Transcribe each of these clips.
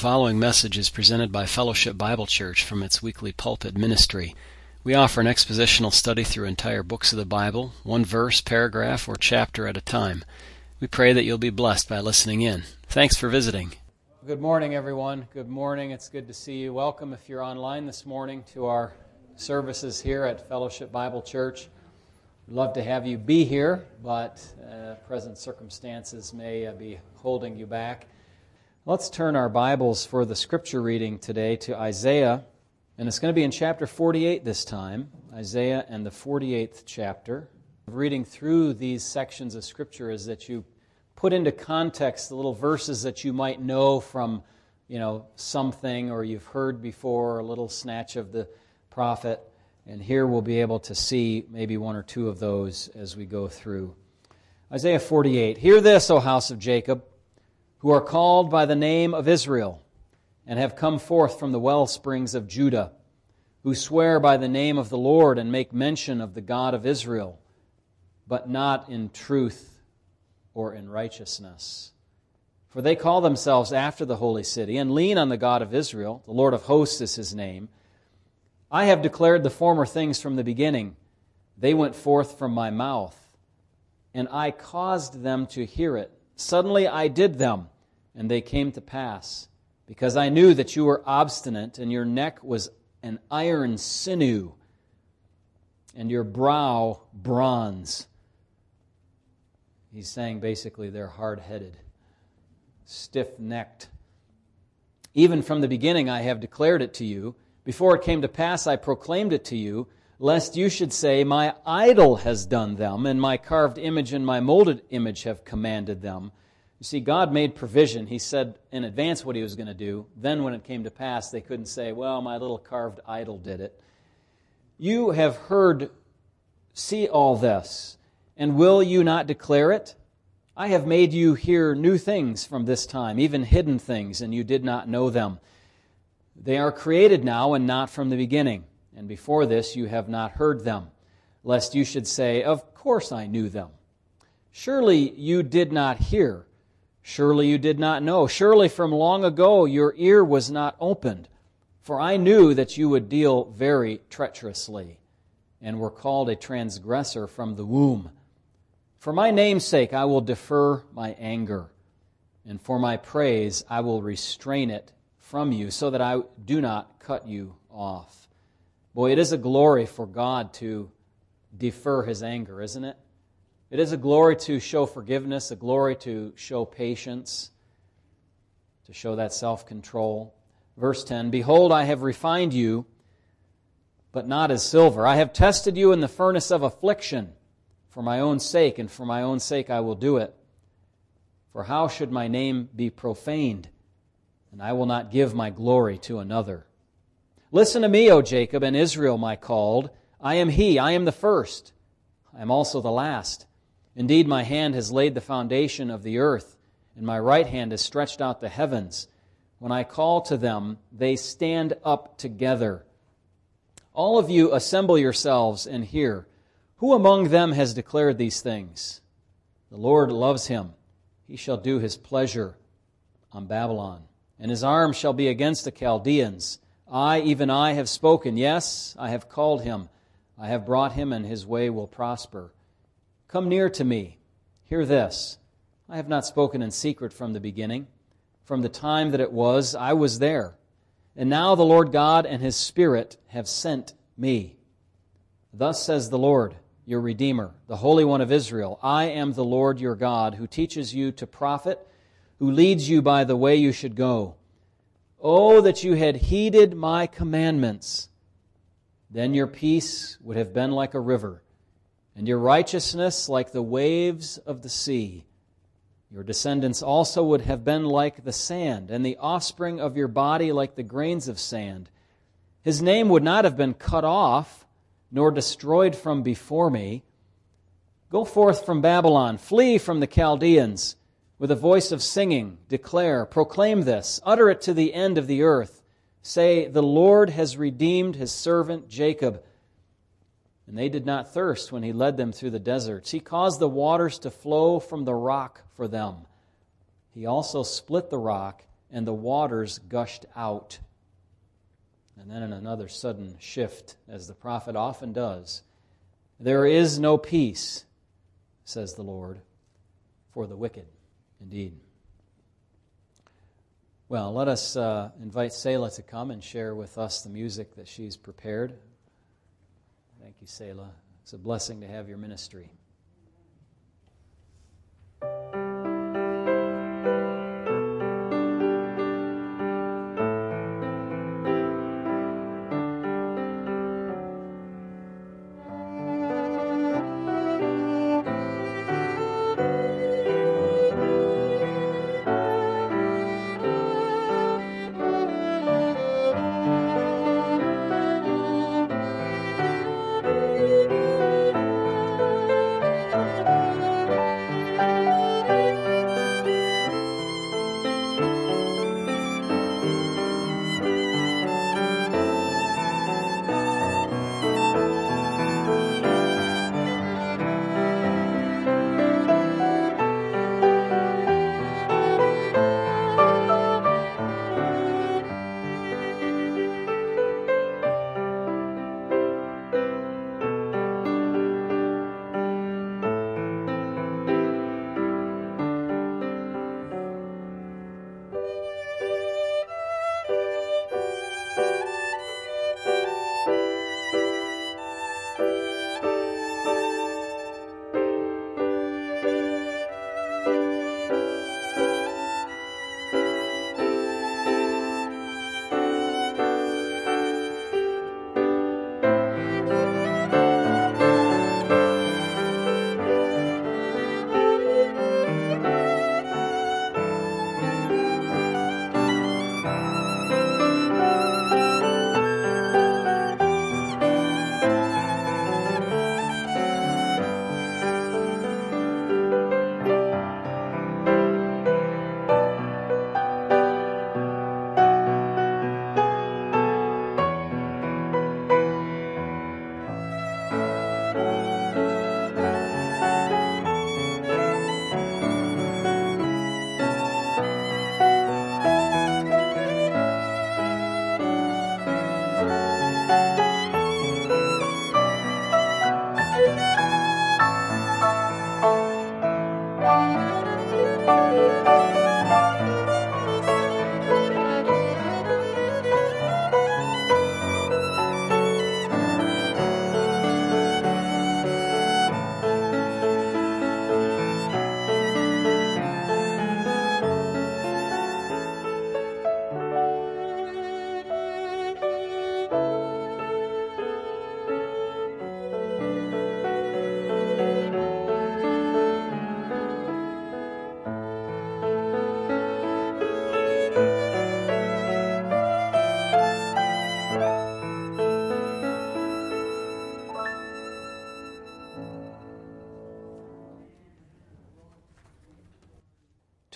following message is presented by Fellowship Bible Church from its weekly pulpit ministry. We offer an expositional study through entire books of the Bible, one verse, paragraph, or chapter at a time. We pray that you'll be blessed by listening in. Thanks for visiting. Good morning, everyone. Good morning. It's good to see you. Welcome, if you're online this morning, to our services here at Fellowship Bible Church. We'd love to have you be here, but uh, present circumstances may uh, be holding you back. Let's turn our Bibles for the scripture reading today to Isaiah, and it's going to be in chapter 48 this time. Isaiah and the 48th chapter. Reading through these sections of scripture is that you put into context the little verses that you might know from, you know, something or you've heard before, a little snatch of the prophet. And here we'll be able to see maybe one or two of those as we go through. Isaiah 48 Hear this, O house of Jacob who are called by the name of Israel and have come forth from the well springs of Judah, who swear by the name of the Lord and make mention of the God of Israel, but not in truth or in righteousness. For they call themselves after the holy city and lean on the God of Israel. The Lord of hosts is his name. I have declared the former things from the beginning. They went forth from my mouth, and I caused them to hear it. Suddenly I did them, and they came to pass, because I knew that you were obstinate, and your neck was an iron sinew, and your brow bronze. He's saying basically they're hard headed, stiff necked. Even from the beginning I have declared it to you. Before it came to pass, I proclaimed it to you lest you should say, My idol has done them, and my carved image and my molded image have commanded them. You see, God made provision. He said in advance what he was going to do. Then, when it came to pass, they couldn't say, Well, my little carved idol did it. You have heard, see all this, and will you not declare it? I have made you hear new things from this time, even hidden things, and you did not know them. They are created now and not from the beginning and before this you have not heard them, lest you should say, Of course I knew them. Surely you did not hear. Surely you did not know. Surely from long ago your ear was not opened. For I knew that you would deal very treacherously, and were called a transgressor from the womb. For my name's sake I will defer my anger, and for my praise I will restrain it from you, so that I do not cut you off. Boy, it is a glory for God to defer his anger, isn't it? It is a glory to show forgiveness, a glory to show patience, to show that self control. Verse 10 Behold, I have refined you, but not as silver. I have tested you in the furnace of affliction. For my own sake, and for my own sake I will do it. For how should my name be profaned? And I will not give my glory to another. Listen to me, O Jacob, and Israel, my called. I am he, I am the first. I am also the last. Indeed, my hand has laid the foundation of the earth, and my right hand has stretched out the heavens. When I call to them, they stand up together. All of you assemble yourselves and hear. Who among them has declared these things? The Lord loves him. He shall do his pleasure on Babylon, and his arm shall be against the Chaldeans. I, even I, have spoken. Yes, I have called him. I have brought him, and his way will prosper. Come near to me. Hear this. I have not spoken in secret from the beginning. From the time that it was, I was there. And now the Lord God and his Spirit have sent me. Thus says the Lord, your Redeemer, the Holy One of Israel I am the Lord your God, who teaches you to profit, who leads you by the way you should go. Oh, that you had heeded my commandments. Then your peace would have been like a river, and your righteousness like the waves of the sea. Your descendants also would have been like the sand, and the offspring of your body like the grains of sand. His name would not have been cut off, nor destroyed from before me. Go forth from Babylon, flee from the Chaldeans with a voice of singing, declare, proclaim this, utter it to the end of the earth. Say, The Lord has redeemed his servant Jacob. And they did not thirst when he led them through the deserts. He caused the waters to flow from the rock for them. He also split the rock and the waters gushed out. And then in another sudden shift, as the prophet often does, there is no peace, says the Lord, for the wicked, indeed. Well, let us uh, invite Selah to come and share with us the music that she's prepared. Thank you, Selah. It's a blessing to have your ministry.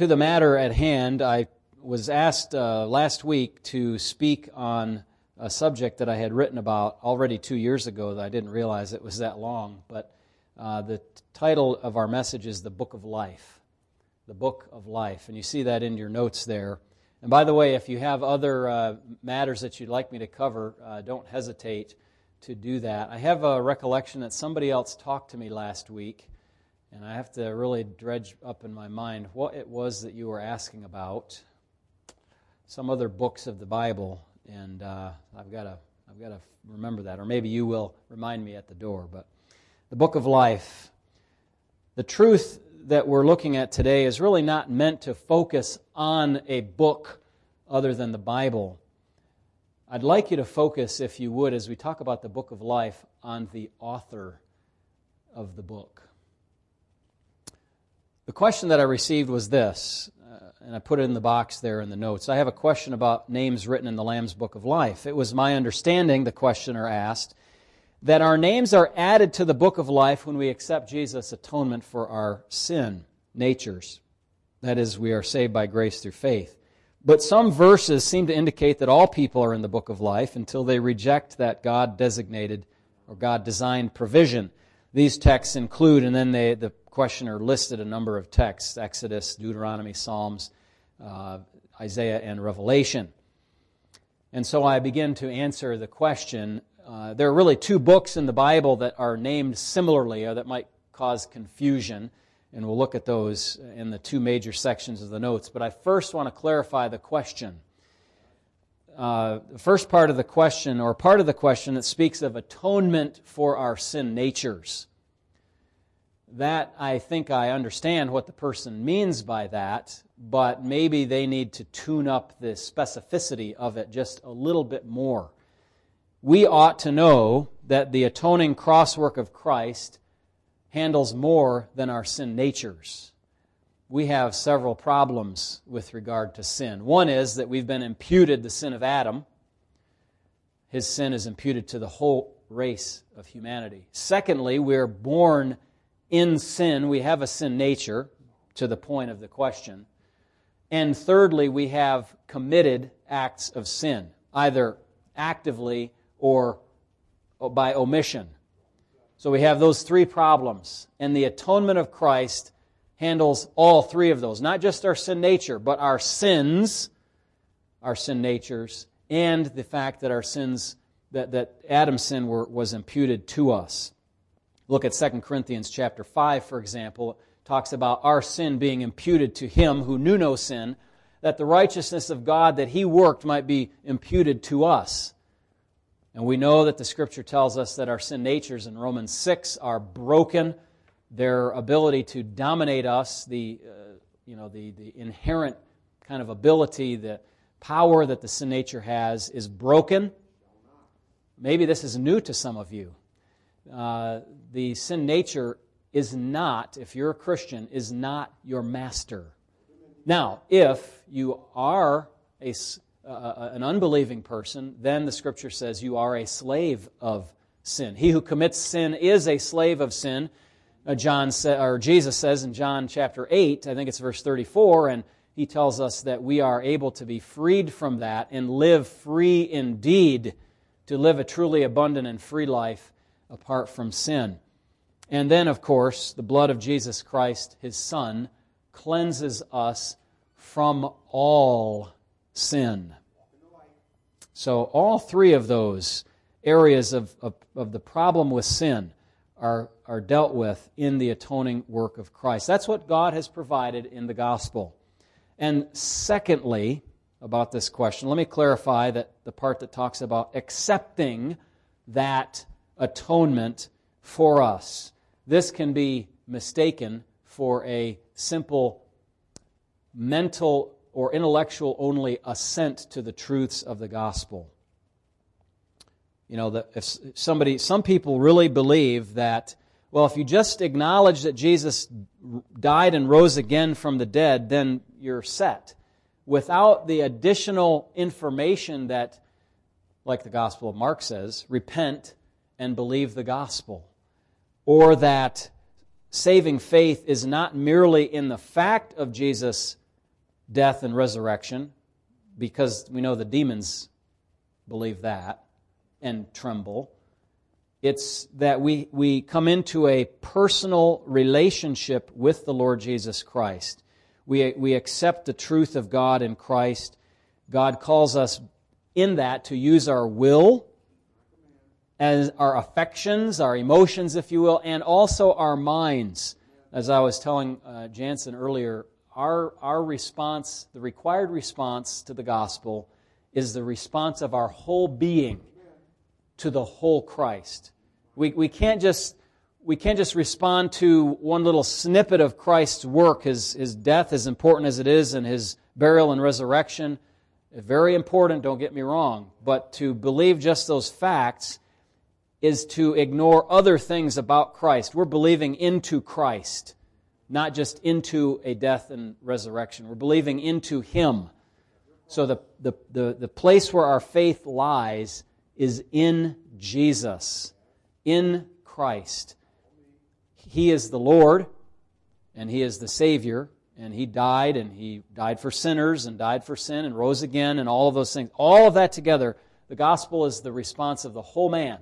To the matter at hand, I was asked uh, last week to speak on a subject that I had written about already two years ago that I didn't realize it was that long. But uh, the t- title of our message is The Book of Life. The Book of Life. And you see that in your notes there. And by the way, if you have other uh, matters that you'd like me to cover, uh, don't hesitate to do that. I have a recollection that somebody else talked to me last week and I have to really dredge up in my mind what it was that you were asking about. Some other books of the Bible, and uh, I've got to I've got to remember that, or maybe you will remind me at the door. But the book of life, the truth that we're looking at today is really not meant to focus on a book other than the Bible. I'd like you to focus, if you would, as we talk about the book of life, on the author of the book. The question that I received was this, uh, and I put it in the box there in the notes. I have a question about names written in the Lamb's Book of Life. It was my understanding, the questioner asked, that our names are added to the Book of Life when we accept Jesus' atonement for our sin natures. That is, we are saved by grace through faith. But some verses seem to indicate that all people are in the book of life until they reject that God designated or God designed provision. These texts include, and then they, the questioner listed a number of texts Exodus, Deuteronomy, Psalms, uh, Isaiah and Revelation. And so I begin to answer the question. Uh, there are really two books in the Bible that are named similarly or that might cause confusion, and we'll look at those in the two major sections of the notes. But I first want to clarify the question. Uh, the first part of the question, or part of the question that speaks of atonement for our sin natures. That I think I understand what the person means by that, but maybe they need to tune up the specificity of it just a little bit more. We ought to know that the atoning crosswork of Christ handles more than our sin natures. We have several problems with regard to sin. One is that we've been imputed the sin of Adam. His sin is imputed to the whole race of humanity. Secondly, we're born in sin. We have a sin nature, to the point of the question. And thirdly, we have committed acts of sin, either actively or by omission. So we have those three problems. And the atonement of Christ handles all three of those. Not just our sin nature, but our sins, our sin natures, and the fact that our sins, that, that Adam's sin were, was imputed to us. Look at 2 Corinthians chapter 5, for example talks about our sin being imputed to him who knew no sin, that the righteousness of God that he worked might be imputed to us. And we know that the scripture tells us that our sin natures in Romans 6 are broken. Their ability to dominate us, the, uh, you know, the, the inherent kind of ability, the power that the sin nature has, is broken. Maybe this is new to some of you. Uh, the sin nature is not, if you're a Christian, is not your master. Now, if you are a, uh, an unbelieving person, then the scripture says you are a slave of sin. He who commits sin is a slave of sin. Uh, John sa- or Jesus says in John chapter 8, I think it's verse 34, and he tells us that we are able to be freed from that and live free indeed, to live a truly abundant and free life apart from sin. And then, of course, the blood of Jesus Christ, his Son, cleanses us from all sin. So, all three of those areas of, of, of, the problem with sin are, are dealt with in the atoning work of Christ. That's what God has provided in the gospel. And secondly, about this question, let me clarify that the part that talks about accepting that atonement for us. This can be mistaken for a simple mental or intellectual only assent to the truths of the gospel. You know, that if somebody, some people really believe that, well, if you just acknowledge that Jesus died and rose again from the dead, then you're set. Without the additional information that, like the Gospel of Mark says, repent and believe the gospel or that saving faith is not merely in the fact of Jesus' death and resurrection, because we know the demons believe that and tremble. It's that we, we come into a personal relationship with the Lord Jesus Christ. We, we accept the truth of God in Christ. God calls us in that to use our will as our affections, our emotions, if you will, and also our minds. As I was telling uh, Jansen earlier, our, our response, the required response to the gospel, is the response of our whole being to the whole Christ. We, we, can't just, we can't just respond to one little snippet of Christ's work, his, his death, as important as it is, and his burial and resurrection. Very important, don't get me wrong. But to believe just those facts is to ignore other things about Christ. We're believing into Christ, not just into a death and resurrection. We're believing into Him. So the, the, the, the place where our faith lies is in Jesus, in Christ. He is the Lord, and He is the Savior, and He died, and He died for sinners, and died for sin, and rose again, and all of those things. All of that together, the gospel is the response of the whole man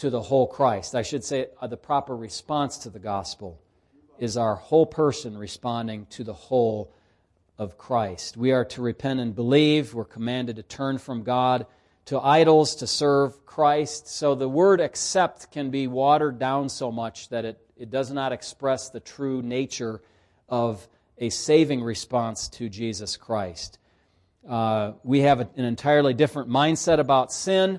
to the whole Christ. I should say uh, the proper response to the gospel is our whole person responding to the whole of Christ. We are to repent and believe. We're commanded to turn from God to idols to serve Christ. So the word accept can be watered down so much that it, it does not express the true nature of a saving response to Jesus Christ. Uh, we have an entirely different mindset about sin.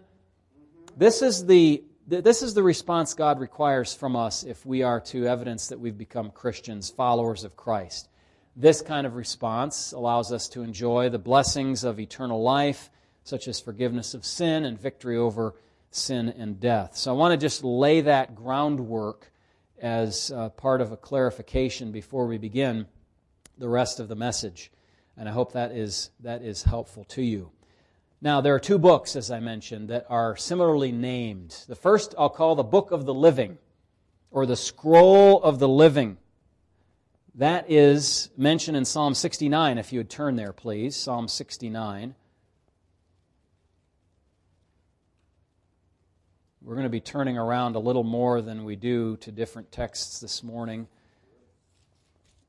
This is the this is the response God requires from us if we are to evidence that we've become Christians, followers of Christ. This kind of response allows us to enjoy the blessings of eternal life, such as forgiveness of sin and victory over sin and death. So I want to just lay that groundwork as uh, part of a clarification before we begin the rest of the message. And I hope that is, that is helpful to you. Now, there are two books, as I mentioned, that are similarly named. The first I'll call the Book of the Living, or the Scroll of the Living. That is mentioned in Psalm 69, if you would turn there, please. Psalm 69. We're going to be turning around a little more than we do to different texts this morning.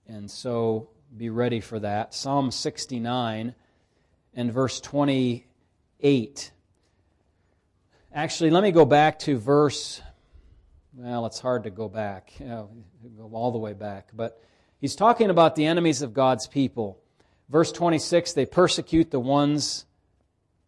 And so be ready for that. Psalm 69 and verse 28. Actually, let me go back to verse, well, it's hard to go back, you know, go all the way back, but He's talking about the enemies of God's people. Verse 26 they persecute the ones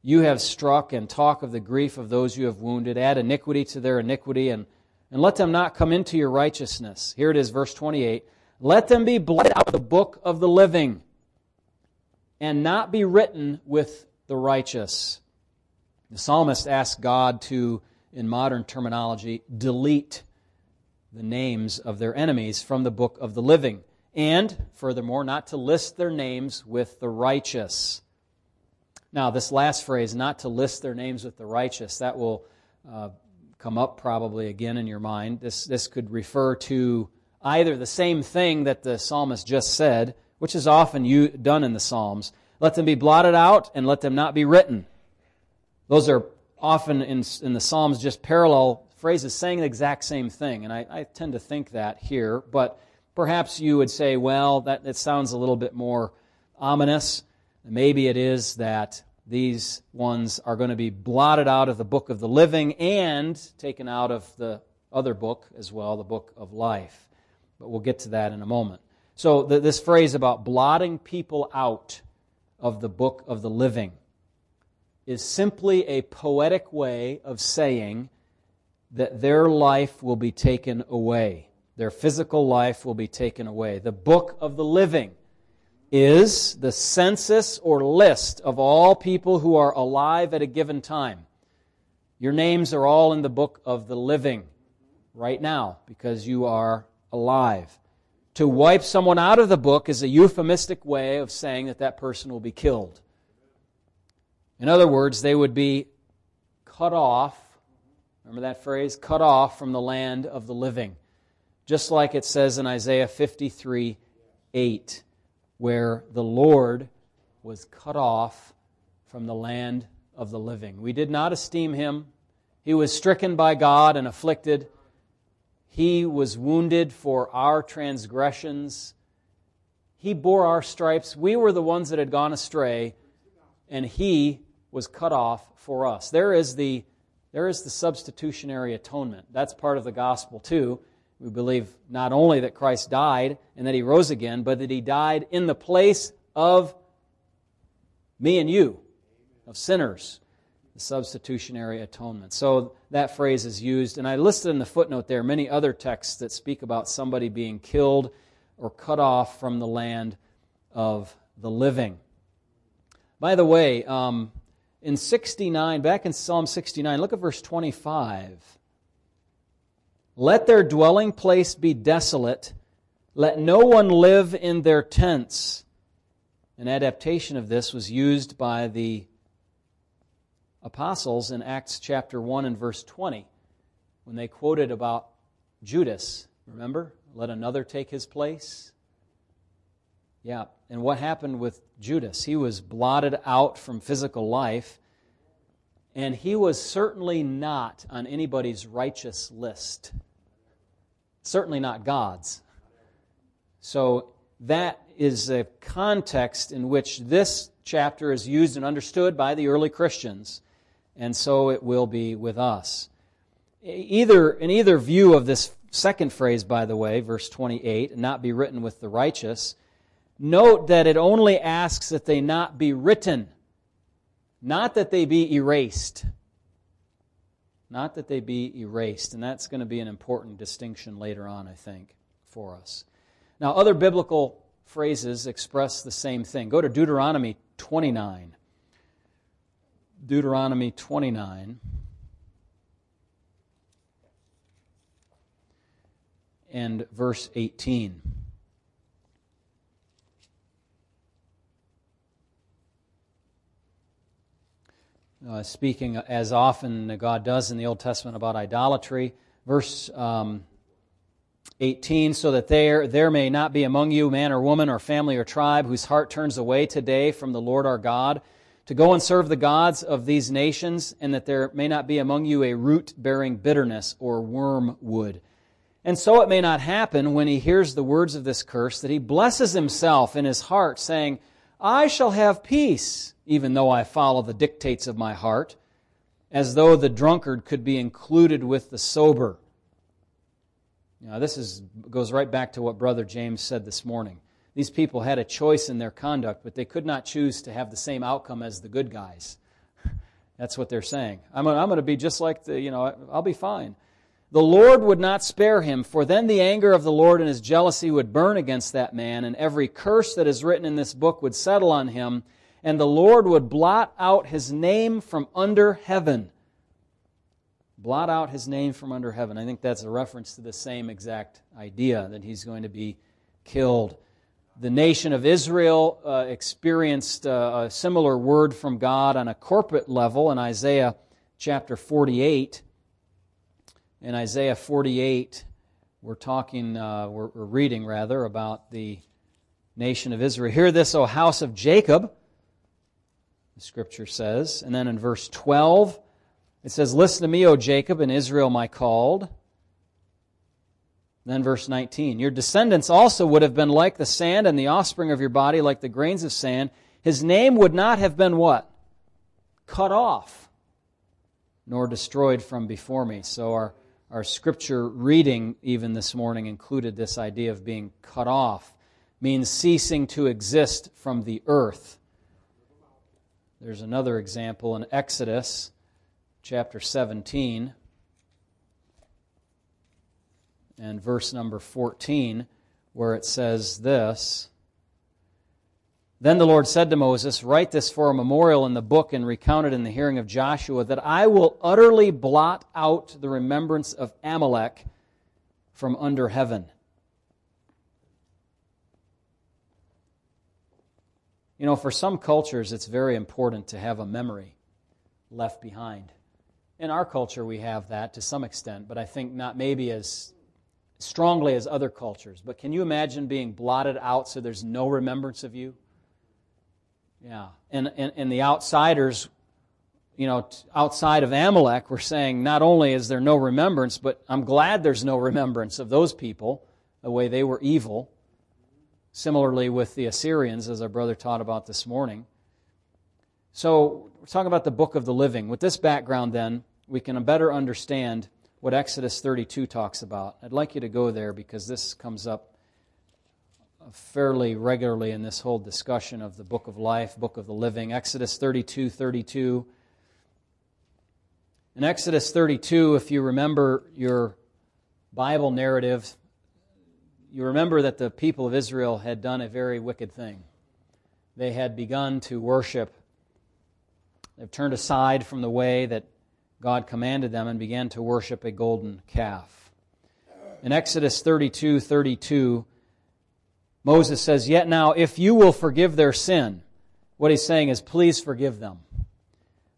you have struck and talk of the grief of those you have wounded. Add iniquity to their iniquity and, and let them not come into your righteousness. Here it is, verse 28. Let them be blotted out of the book of the living and not be written with the righteous. The psalmist asks God to, in modern terminology, delete the names of their enemies from the book of the living and, furthermore, not to list their names with the righteous. Now, this last phrase, not to list their names with the righteous, that will uh, come up probably again in your mind. This, this could refer to either the same thing that the psalmist just said, which is often you, done in the Psalms let them be blotted out and let them not be written. Those are often in, in the Psalms just parallel phrases saying the exact same thing, and I, I tend to think that here, but Perhaps you would say, well, that, sounds a little bit more ominous. Maybe it is that these ones are going to be blotted out of the book of the living and taken out of the other book as well, the book of life. But we'll get to that in a moment. So, the, this phrase about blotting people out of the book of the living is simply a poetic way of saying that their life will be taken away. Their physical life will be taken away. The book of the living is the census or list of all people who are alive at a given time. Your names are all in the book of the living right now because you are alive. To wipe someone out of the book is a euphemistic way of saying that that person will be killed. In other words, they would be cut off. Remember that phrase? Cut off from the land of the living just like it says in Isaiah 53 8, where the Lord was cut off from the land of the living. We did not esteem him. He was stricken by God and afflicted. He was wounded for our transgressions. He bore our stripes. We were the ones that had gone astray, and He was cut off for us. There is the, there is the substitutionary atonement. That's part of the gospel, too. We believe not only that Christ died and that he rose again, but that he died in the place of me and you, of sinners, the substitutionary atonement. So that phrase is used, and I listed in the footnote there many other texts that speak about somebody being killed or cut off from the land of the living. By the way, um, in 69, back in Psalm 69, look at verse 25. Let their dwelling place be desolate. Let no one live in their tents. An adaptation of this was used by the apostles in Acts chapter 1 and verse 20 when they quoted about Judas. Remember? Let another take his place. Yeah. And what happened with Judas? He was blotted out from physical life, and he was certainly not on anybody's righteous list certainly not God's. So that is a context in which this chapter is used and understood by the early Christians, and so it will be with us. Either, in either view of this second phrase, by the way, verse 28, not be written with the righteous, note that it only asks that they not be written, not that they be erased. Not that they be erased. And that's going to be an important distinction later on, I think, for us. Now, other biblical phrases express the same thing. Go to Deuteronomy 29. Deuteronomy 29. And verse 18. Uh, speaking as often God does in the Old Testament about idolatry. Verse um, 18, so that there, there may not be among you man or woman or family or tribe whose heart turns away today from the Lord our God to go and serve the gods of these nations, and that there may not be among you a root bearing bitterness or wormwood. And so it may not happen when he hears the words of this curse that he blesses himself in his heart, saying, I shall have peace, even though I follow the dictates of my heart, as though the drunkard could be included with the sober. Now, this is, goes right back to what Brother James said this morning. These people had a choice in their conduct, but they could not choose to have the same outcome as the good guys. That's what they're saying. I'm, I'm going to be just like the, you know, I'll be fine. The Lord would not spare him, for then the anger of the Lord and his jealousy would burn against that man, and every curse that is written in this book would settle on him, and the Lord would blot out his name from under heaven blot out his name from under heaven. I think that's a reference to the same exact idea that he's going to be killed. The nation of Israel uh, experienced uh, a similar word from God on a corporate level in Isaiah chapter 48. In Isaiah 48, we're talking, uh, we're, we're reading rather, about the nation of Israel. Hear this, O house of Jacob, the scripture says. And then in verse 12, it says, Listen to me, O Jacob, and Israel my called. Then verse 19, Your descendants also would have been like the sand, and the offspring of your body like the grains of sand. His name would not have been what? Cut off, nor destroyed from before me. So our, our scripture reading, even this morning, included this idea of being cut off, means ceasing to exist from the earth. There's another example in Exodus chapter 17 and verse number 14, where it says this Then the Lord said to Moses, Write this for a memorial in the book and recount it in the hearing of Joshua, that I will utterly blot out the remembrance of Amalek from under heaven. You know, for some cultures, it's very important to have a memory left behind in our culture we have that to some extent, but I think not maybe as strongly as other cultures. But can you imagine being blotted out so there's no remembrance of you? Yeah. And, and, and the outsiders, you know, outside of Amalek, were saying not only is there no remembrance, but I'm glad there's no remembrance of those people, the way they were evil. Similarly with the Assyrians, as our brother taught about this morning. So we're talking about the book of the living. With this background, then, we can better understand what Exodus 32 talks about. I'd like you to go there because this comes up fairly regularly in this whole discussion of the book of life, book of the living. Exodus 32 32. In Exodus 32, if you remember your Bible narrative, you remember that the people of Israel had done a very wicked thing. They had begun to worship They've turned aside from the way that God commanded them and began to worship a golden calf. In Exodus 32 32, Moses says, Yet now, if you will forgive their sin, what he's saying is, please forgive them.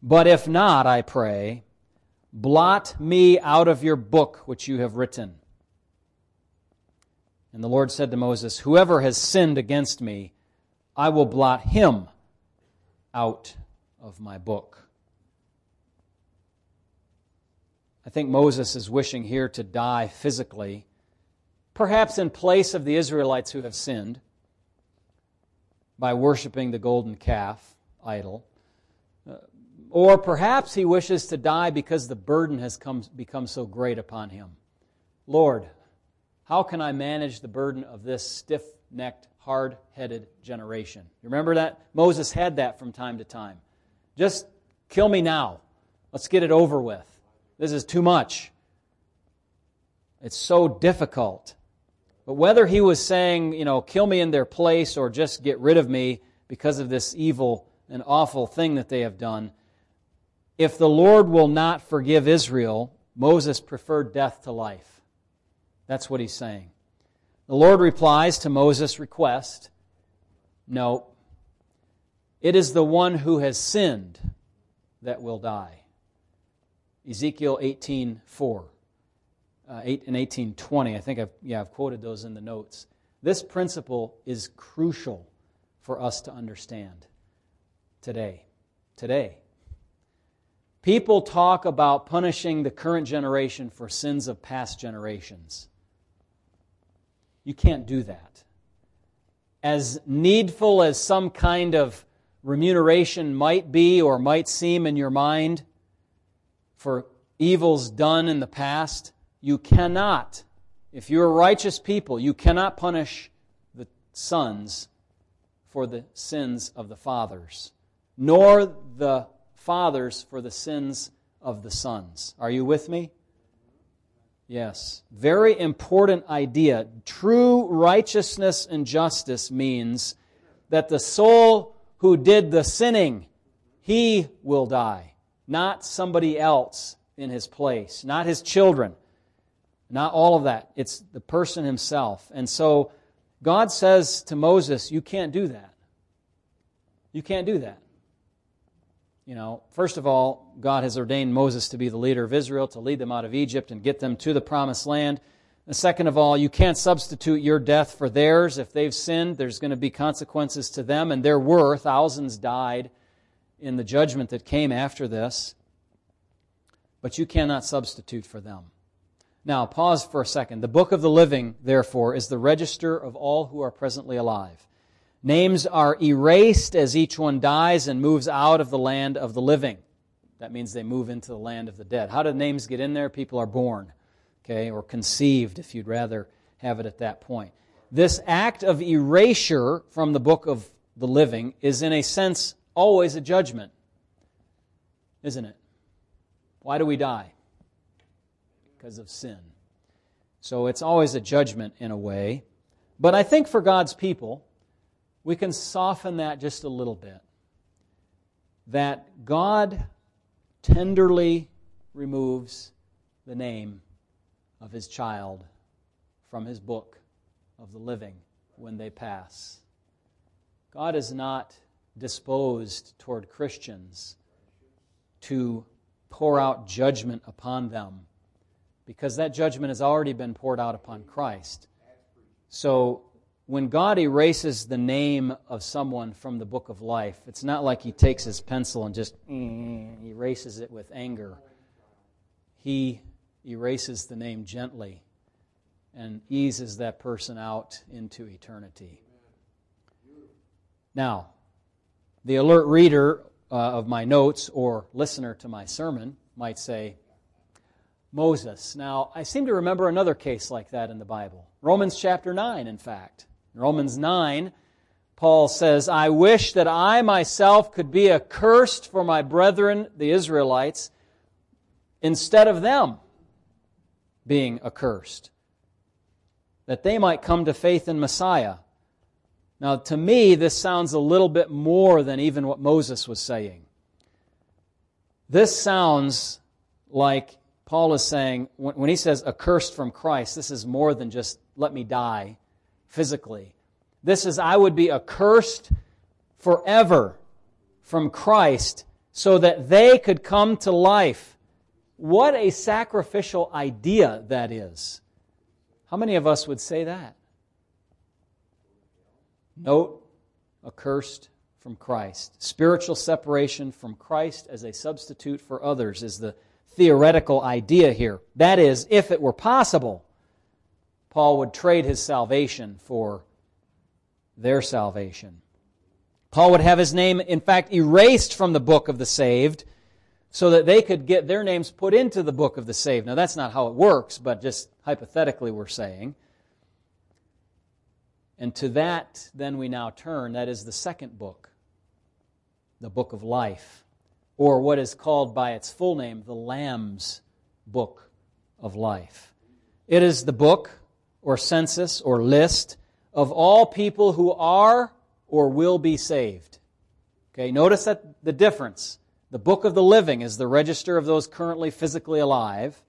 But if not, I pray, blot me out of your book which you have written. And the Lord said to Moses, Whoever has sinned against me, I will blot him out of my book. I think Moses is wishing here to die physically, perhaps in place of the Israelites who have sinned, by worshiping the golden calf idol. Uh, or perhaps he wishes to die because the burden has come, become so great upon him. Lord, how can I manage the burden of this stiff necked, hard headed generation? You remember that? Moses had that from time to time. Just kill me now. Let's get it over with. This is too much. It's so difficult. But whether he was saying, you know, kill me in their place or just get rid of me because of this evil and awful thing that they have done, if the Lord will not forgive Israel, Moses preferred death to life. That's what he's saying. The Lord replies to Moses' request No, it is the one who has sinned that will die. Ezekiel 18 4 uh, 8 and 1820. I think I've, yeah, I've quoted those in the notes. This principle is crucial for us to understand today. Today. People talk about punishing the current generation for sins of past generations. You can't do that. As needful as some kind of remuneration might be or might seem in your mind for evils done in the past, you cannot, if you're a righteous people, you cannot punish the sons for the sins of the fathers, nor the fathers for the sins of the sons. Are you with me? Yes. Very important idea. True righteousness and justice means that the soul who did the sinning, he will die, not somebody else in his place, not his children. Not all of that. It's the person himself. And so God says to Moses, You can't do that. You can't do that. You know, first of all, God has ordained Moses to be the leader of Israel, to lead them out of Egypt and get them to the promised land. And second of all, you can't substitute your death for theirs. If they've sinned, there's going to be consequences to them, and there were. Thousands died in the judgment that came after this. But you cannot substitute for them. Now, pause for a second. The book of the living, therefore, is the register of all who are presently alive. Names are erased as each one dies and moves out of the land of the living. That means they move into the land of the dead. How do names get in there? People are born, okay, or conceived, if you'd rather have it at that point. This act of erasure from the book of the living is, in a sense, always a judgment, isn't it? Why do we die? Because of sin. So it's always a judgment in a way. But I think for God's people, we can soften that just a little bit. That God tenderly removes the name of his child from his book of the living when they pass. God is not disposed toward Christians to pour out judgment upon them because that judgment has already been poured out upon Christ. So when God erases the name of someone from the book of life, it's not like he takes his pencil and just eh, erases it with anger. He erases the name gently and eases that person out into eternity. Now, the alert reader uh, of my notes or listener to my sermon might say, Moses. Now, I seem to remember another case like that in the Bible. Romans chapter 9, in fact. In Romans 9, Paul says, I wish that I myself could be accursed for my brethren, the Israelites, instead of them being accursed, that they might come to faith in Messiah. Now, to me, this sounds a little bit more than even what Moses was saying. This sounds like Paul is saying, when he says accursed from Christ, this is more than just let me die physically. This is, I would be accursed forever from Christ so that they could come to life. What a sacrificial idea that is. How many of us would say that? Note, accursed from Christ. Spiritual separation from Christ as a substitute for others is the theoretical idea here. That is, if it were possible, Paul would trade his salvation for their salvation. Paul would have his name, in fact, erased from the book of the saved so that they could get their names put into the book of the saved. Now, that's not how it works, but just hypothetically, we're saying. And to that, then we now turn. That is the second book, the book of life, or what is called by its full name, the Lamb's book of life. It is the book, or census, or list of all people who are or will be saved. Okay, notice that the difference. The book of the living is the register of those currently physically alive.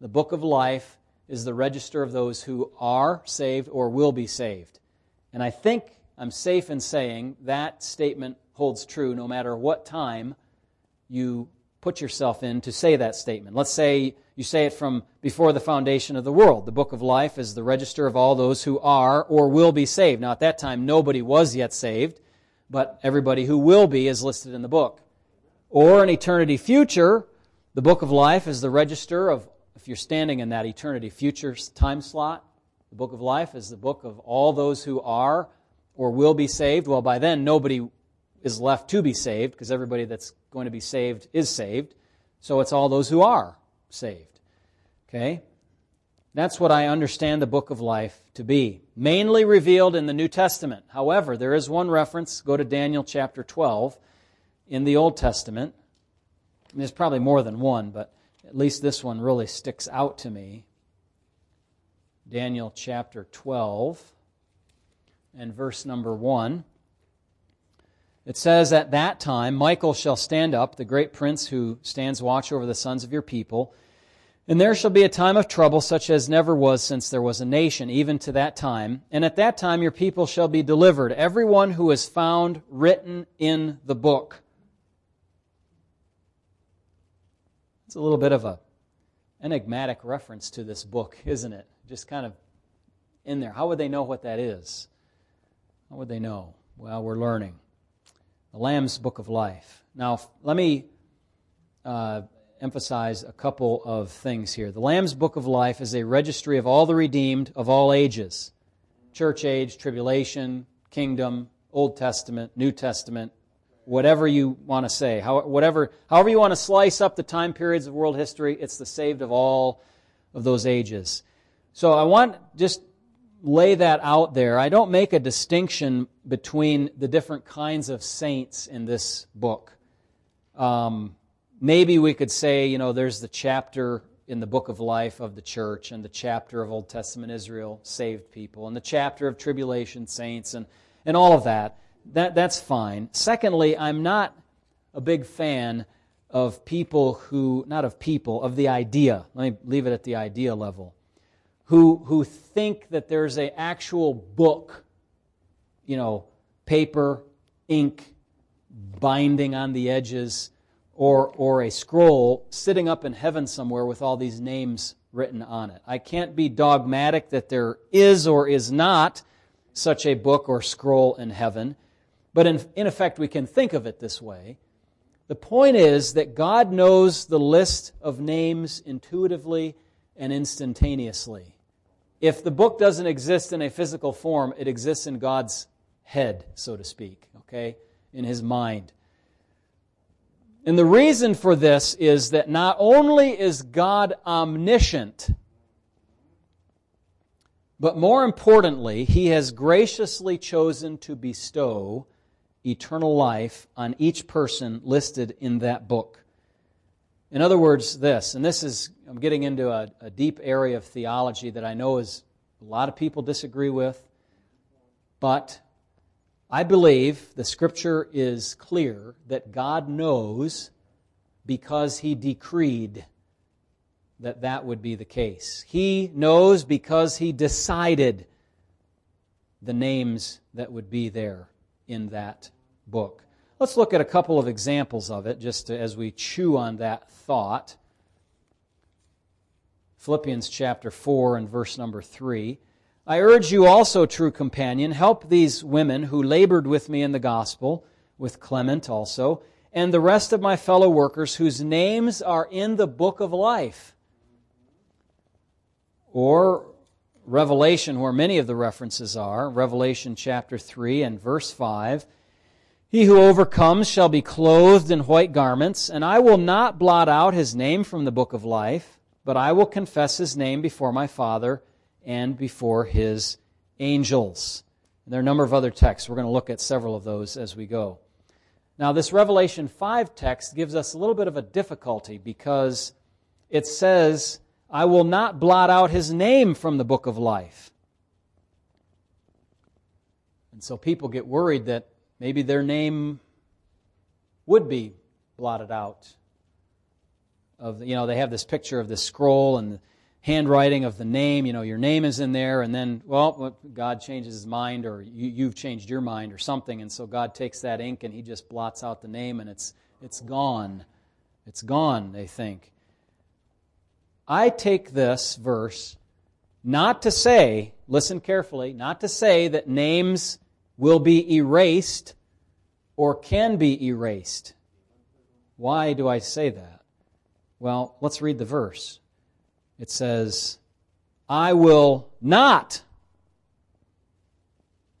The book of life is the register of those who are saved or will be saved. And I think I'm safe in saying that statement holds true no matter what time you put yourself in to say that statement. Let's say you say it from before the foundation of the world. The book of life is the register of all those who are or will be saved. Now, at that time, nobody was yet saved, but everybody who will be is listed in the book. Or in eternity future, the book of life is the register of if you're standing in that eternity future time slot, the book of life is the book of all those who are or will be saved. Well, by then, nobody is left to be saved because everybody that's going to be saved is saved. So it's all those who are saved. Okay? That's what I understand the book of life to be. Mainly revealed in the New Testament. However, there is one reference. Go to Daniel chapter 12 in the Old Testament. There's probably more than one, but at least this one really sticks out to me. Daniel chapter 12 and verse number 1. It says, At that time, Michael shall stand up, the great prince who stands watch over the sons of your people. And there shall be a time of trouble such as never was since there was a nation, even to that time. And at that time your people shall be delivered, every one who is found written in the book. It's a little bit of a enigmatic reference to this book, isn't it? Just kind of in there. How would they know what that is? How would they know? Well, we're learning. The Lamb's Book of Life. Now, let me uh, emphasize a couple of things here. The Lamb's Book of Life is a registry of all the redeemed of all ages church age, tribulation, kingdom, Old Testament, New Testament, whatever you want to say, how, whatever, however you want to slice up the time periods of world history, it's the saved of all of those ages. So I want just lay that out there. I don't make a distinction between the different kinds of saints in this book. Um, maybe we could say, you know, there's the chapter in the book of life of the church and the chapter of Old Testament Israel, saved people, and the chapter of tribulation saints and, and all of that that, that's fine. Secondly, I'm not a big fan of people who, not of people, of the idea. Let me leave it at the idea level. Who, who think that there's an actual book, you know, paper, ink, binding on the edges, or, or a scroll sitting up in heaven somewhere with all these names written on it. I can't be dogmatic that there is or is not such a book or scroll in heaven. But in, in effect, we can think of it this way. The point is that God knows the list of names intuitively and instantaneously. If the book doesn't exist in a physical form, it exists in God's head, so to speak, okay? In his mind. And the reason for this is that not only is God omniscient, but more importantly, he has graciously chosen to bestow eternal life on each person listed in that book. In other words, this, and this is, I'm getting into a, a deep area of theology that I know is a lot of people disagree with, but I believe the scripture is clear that God knows because he decreed that that would be the case. He knows because he decided the names that would be there in that book. Let's look at a couple of examples of it just to, as we chew on that thought. Philippians chapter 4 and verse number 3. I urge you also, true companion, help these women who labored with me in the gospel, with Clement also, and the rest of my fellow workers whose names are in the book of life. Or Revelation, where many of the references are, Revelation chapter 3 and verse 5. He who overcomes shall be clothed in white garments, and I will not blot out his name from the book of life, but I will confess his name before my Father and before his angels. And there are a number of other texts. We're going to look at several of those as we go. Now, this Revelation 5 text gives us a little bit of a difficulty because it says, I will not blot out his name from the book of life. And so people get worried that maybe their name would be blotted out. Of you know, they have this picture of this scroll and the handwriting of the name. You know, your name is in there, and then well, God changes His mind, or you, you've changed your mind, or something, and so God takes that ink and He just blots out the name, and it's it's gone. It's gone. They think. I take this verse not to say, listen carefully, not to say that names will be erased or can be erased. Why do I say that? Well, let's read the verse. It says, I will not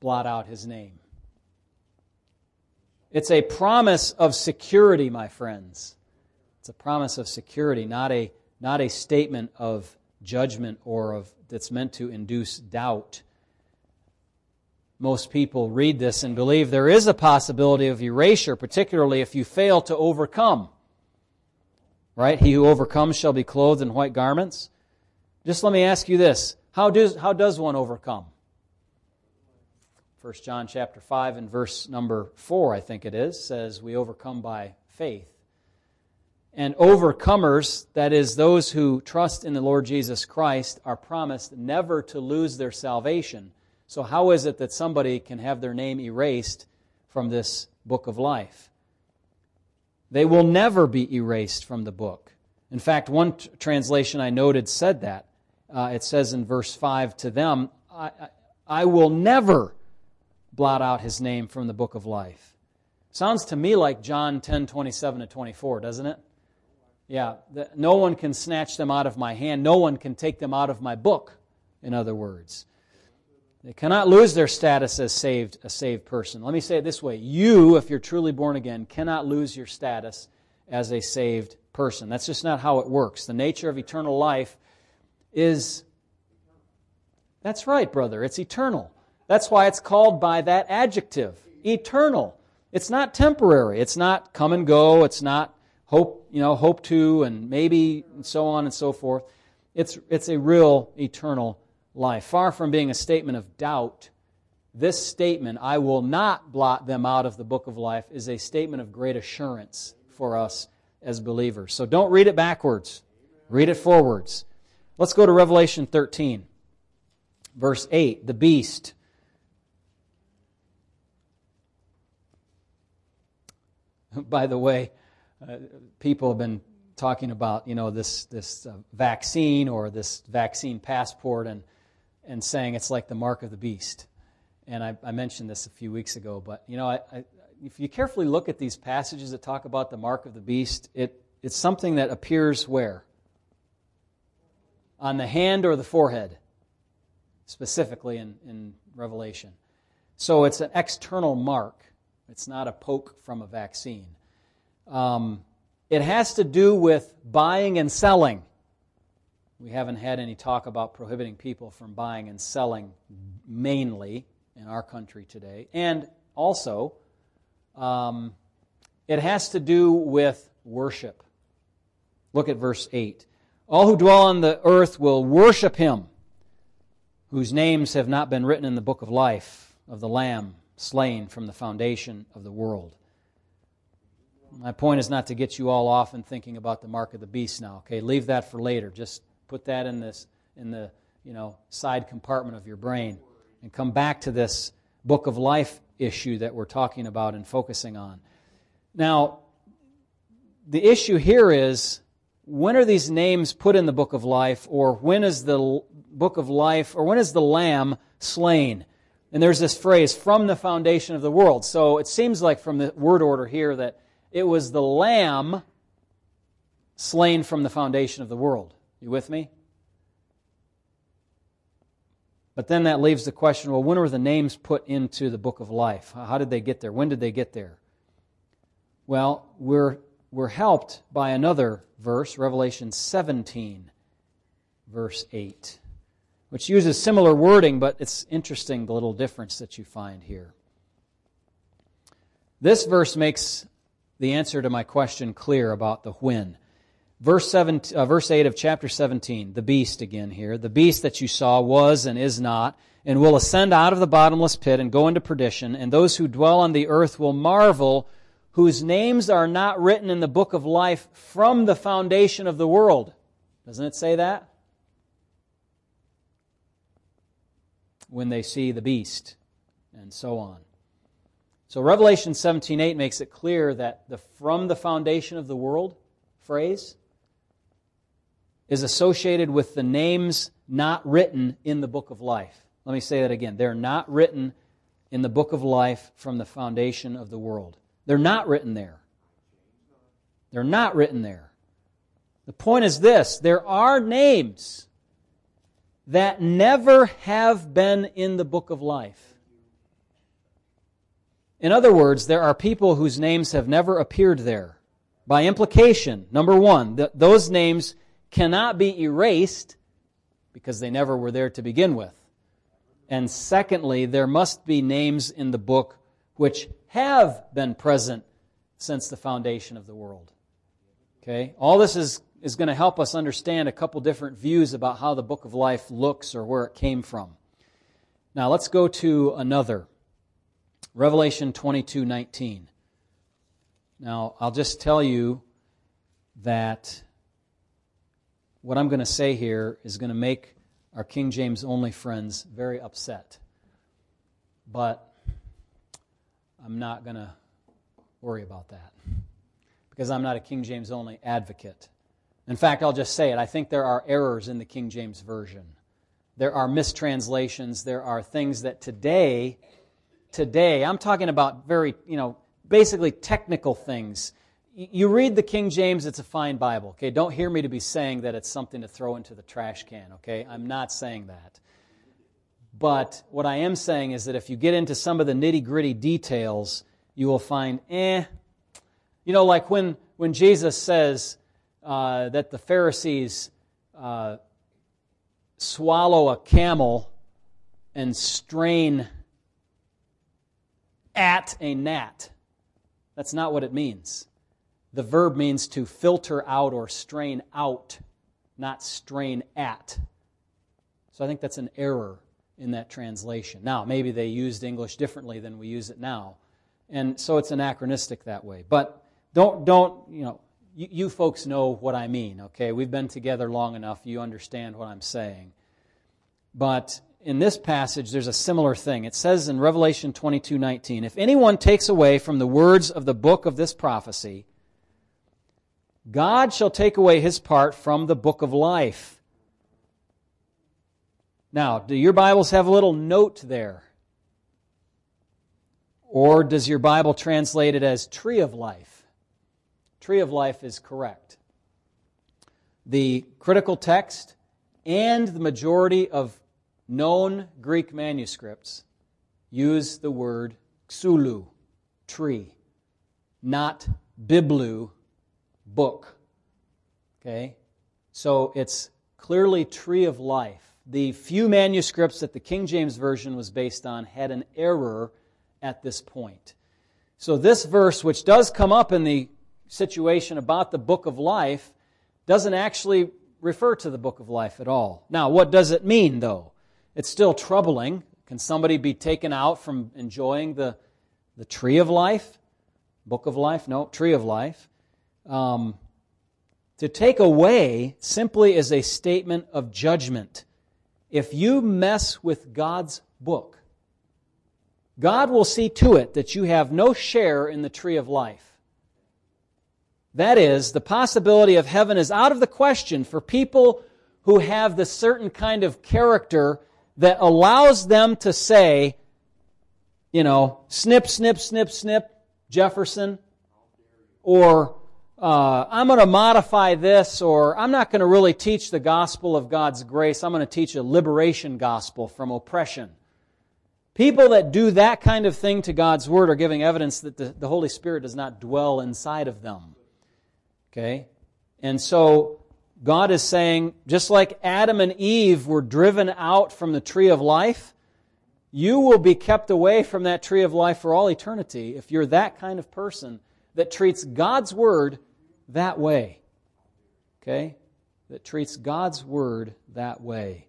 blot out his name. It's a promise of security, my friends. It's a promise of security, not a, not a statement of judgment or of that's meant to induce doubt most people read this and believe there is a possibility of erasure, particularly if you fail to overcome. Right? He who overcomes shall be clothed in white garments. Just let me ask you this. How does, how does one overcome? 1 John chapter 5 and verse number 4, I think it is, says we overcome by faith. And overcomers, that is, those who trust in the Lord Jesus Christ, are promised never to lose their salvation so, how is it that somebody can have their name erased from this book of life? They will never be erased from the book. In fact, one t- translation I noted said that. Uh, it says in verse 5 to them, I, I, I will never blot out his name from the book of life. Sounds to me like John 10 27 to 24, doesn't it? Yeah, the, no one can snatch them out of my hand. No one can take them out of my book, in other words. They cannot lose their status as saved, a saved person. Let me say it this way. You, if you're truly born again, cannot lose your status as a saved person. That's just not how it works. The nature of eternal life is That's right, brother. It's eternal. That's why it's called by that adjective, eternal. It's not temporary. It's not come and go. It's not hope, you know, hope to and maybe and so on and so forth. It's it's a real eternal life. Far from being a statement of doubt, this statement, I will not blot them out of the book of life, is a statement of great assurance for us as believers. So don't read it backwards, read it forwards. Let's go to Revelation 13, verse 8. The beast. By the way, uh, people have been talking about you know this this uh, vaccine or this vaccine passport and and saying it's like the mark of the beast. And I, I mentioned this a few weeks ago, but you know, I, I, if you carefully look at these passages that talk about the mark of the beast, it, it's something that appears where? On the hand or the forehead, specifically in, in Revelation. So it's an external mark. It's not a poke from a vaccine. Um, it has to do with buying and selling. We haven't had any talk about prohibiting people from buying and selling mainly in our country today. And also, um, it has to do with worship. Look at verse 8. All who dwell on the earth will worship him, whose names have not been written in the book of life of the Lamb slain from the foundation of the world. My point is not to get you all off and thinking about the mark of the beast now, okay? Leave that for later. Just Put that in this in the you know side compartment of your brain and come back to this book of life issue that we're talking about and focusing on. Now, the issue here is when are these names put in the book of life, or when is the book of life, or when is the lamb slain? And there's this phrase, from the foundation of the world. So it seems like from the word order here that it was the lamb slain from the foundation of the world. You with me? But then that leaves the question well, when were the names put into the book of life? How did they get there? When did they get there? Well, we're, we're helped by another verse, Revelation 17, verse 8, which uses similar wording, but it's interesting the little difference that you find here. This verse makes the answer to my question clear about the when. Verse, seven, uh, verse 8 of chapter 17, the beast again here. The beast that you saw was and is not, and will ascend out of the bottomless pit and go into perdition, and those who dwell on the earth will marvel, whose names are not written in the book of life from the foundation of the world. Doesn't it say that? When they see the beast, and so on. So Revelation 17:8 makes it clear that the from the foundation of the world phrase is associated with the names not written in the book of life. Let me say that again. They're not written in the book of life from the foundation of the world. They're not written there. They're not written there. The point is this there are names that never have been in the book of life. In other words, there are people whose names have never appeared there. By implication, number one, th- those names cannot be erased because they never were there to begin with. And secondly, there must be names in the book which have been present since the foundation of the world. Okay? All this is, is going to help us understand a couple different views about how the book of life looks or where it came from. Now let's go to another. Revelation 22 19. Now, I'll just tell you that what I'm going to say here is going to make our King James only friends very upset. But I'm not going to worry about that because I'm not a King James only advocate. In fact, I'll just say it. I think there are errors in the King James Version. There are mistranslations. There are things that today today. I'm talking about very, you know, basically technical things. You read the King James, it's a fine Bible, okay? Don't hear me to be saying that it's something to throw into the trash can, okay? I'm not saying that. But what I am saying is that if you get into some of the nitty gritty details, you will find, eh. You know, like when, when Jesus says uh, that the Pharisees uh, swallow a camel and strain at a gnat. That's not what it means. The verb means to filter out or strain out, not strain at. So I think that's an error in that translation. Now, maybe they used English differently than we use it now. And so it's anachronistic that way. But don't, don't, you know, you, you folks know what I mean, okay? We've been together long enough. You understand what I'm saying. But in this passage, there's a similar thing. It says in Revelation 22 19, if anyone takes away from the words of the book of this prophecy, God shall take away his part from the book of life. Now, do your Bibles have a little note there? Or does your Bible translate it as tree of life? Tree of life is correct. The critical text and the majority of known Greek manuscripts use the word xulu, tree, not biblu, book. Okay? So it's clearly tree of life. The few manuscripts that the King James Version was based on had an error at this point. So this verse, which does come up in the situation about the book of life, doesn't actually refer to the book of life at all. Now, what does it mean, though? It's still troubling. Can somebody be taken out from enjoying the, the tree of life? Book of life? No, tree of life. Um, to take away simply is a statement of judgment. If you mess with God's book, God will see to it that you have no share in the tree of life. That is, the possibility of heaven is out of the question for people who have the certain kind of character that allows them to say, you know, snip, snip, snip, snip, Jefferson, or uh, I'm going to modify this, or I'm not going to really teach the gospel of God's grace. I'm going to teach a liberation gospel from oppression. People that do that kind of thing to God's Word are giving evidence that the, the Holy Spirit does not dwell inside of them. Okay? And so God is saying, just like Adam and Eve were driven out from the tree of life, you will be kept away from that tree of life for all eternity if you're that kind of person that treats God's Word that way. Okay? That treats God's Word that way.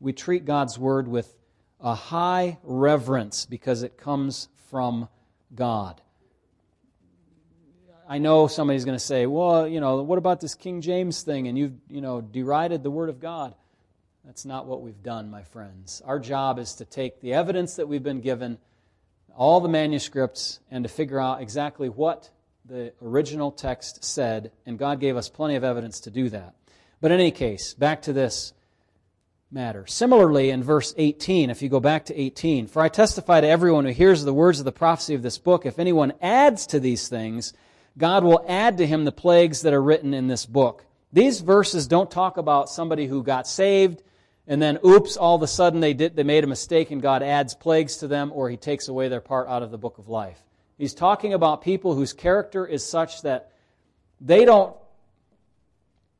We treat God's Word with a high reverence because it comes from God. I know somebody's going to say, well, you know, what about this King James thing? And you've, you know, derided the Word of God. That's not what we've done, my friends. Our job is to take the evidence that we've been given, all the manuscripts, and to figure out exactly what the original text said, and God gave us plenty of evidence to do that. But in any case, back to this matter. Similarly, in verse 18, if you go back to 18, for I testify to everyone who hears the words of the prophecy of this book, if anyone adds to these things, God will add to him the plagues that are written in this book. These verses don't talk about somebody who got saved and then oops, all of a sudden they did they made a mistake and God adds plagues to them or he takes away their part out of the book of life. He's talking about people whose character is such that they don't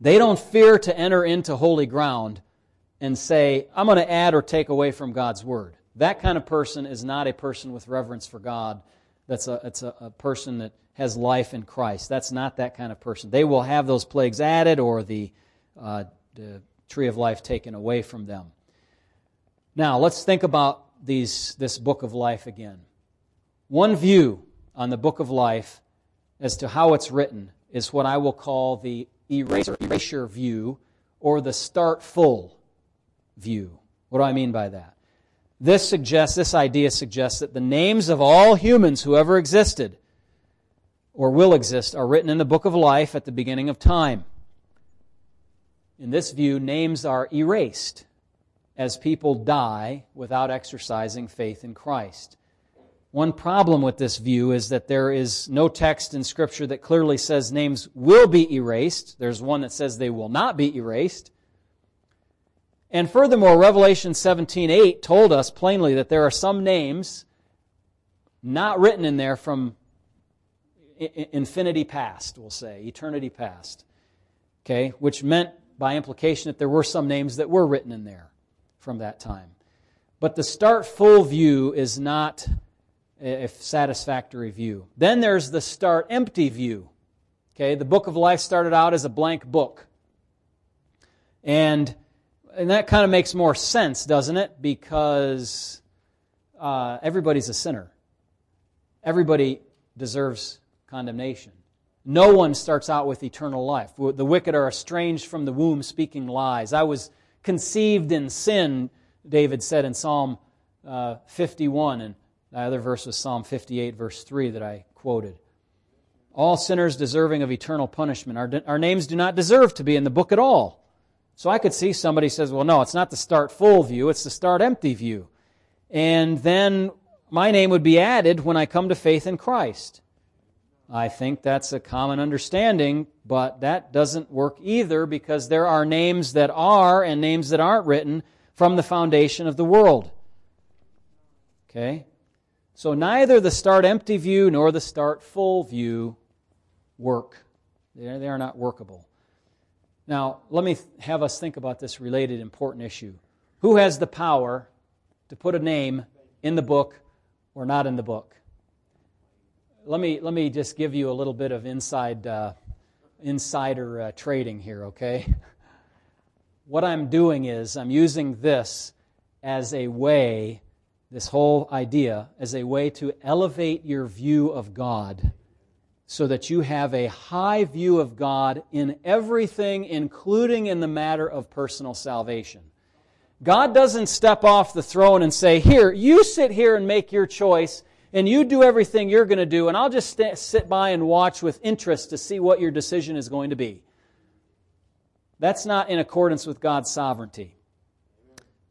they don't fear to enter into holy ground and say, I'm going to add or take away from God's word. That kind of person is not a person with reverence for God. That's a, it's a, a person that has life in Christ. That's not that kind of person. They will have those plagues added or the, uh, the tree of life taken away from them. Now, let's think about these, this book of life again. One view on the book of life as to how it's written is what I will call the eraser, erasure view or the start full view. What do I mean by that? This suggests, this idea suggests that the names of all humans who ever existed or will exist are written in the book of life at the beginning of time. In this view, names are erased as people die without exercising faith in Christ. One problem with this view is that there is no text in Scripture that clearly says names will be erased. There's one that says they will not be erased. And furthermore, Revelation 17:8 told us plainly that there are some names not written in there from infinity past, we'll say, eternity past. Okay, which meant by implication that there were some names that were written in there from that time. But the start full view is not a satisfactory view. Then there's the start empty view. Okay, the book of life started out as a blank book. And and that kind of makes more sense, doesn't it? Because uh, everybody's a sinner. Everybody deserves condemnation. No one starts out with eternal life. The wicked are estranged from the womb, speaking lies. I was conceived in sin, David said in Psalm uh, 51, and the other verse was Psalm 58, verse 3, that I quoted. All sinners deserving of eternal punishment. Our, our names do not deserve to be in the book at all. So I could see somebody says, well, no, it's not the start full view, it's the start empty view. And then my name would be added when I come to faith in Christ. I think that's a common understanding, but that doesn't work either because there are names that are and names that aren't written from the foundation of the world. Okay? So neither the start empty view nor the start full view work. They are not workable. Now, let me have us think about this related important issue. Who has the power to put a name in the book or not in the book? Let me, let me just give you a little bit of inside, uh, insider uh, trading here, okay? What I'm doing is I'm using this as a way, this whole idea, as a way to elevate your view of God so that you have a high view of God in everything, including in the matter of personal salvation. God doesn't step off the throne and say, Here, you sit here and make your choice, and you do everything you're going to do, and I'll just st- sit by and watch with interest to see what your decision is going to be. That's not in accordance with God's sovereignty.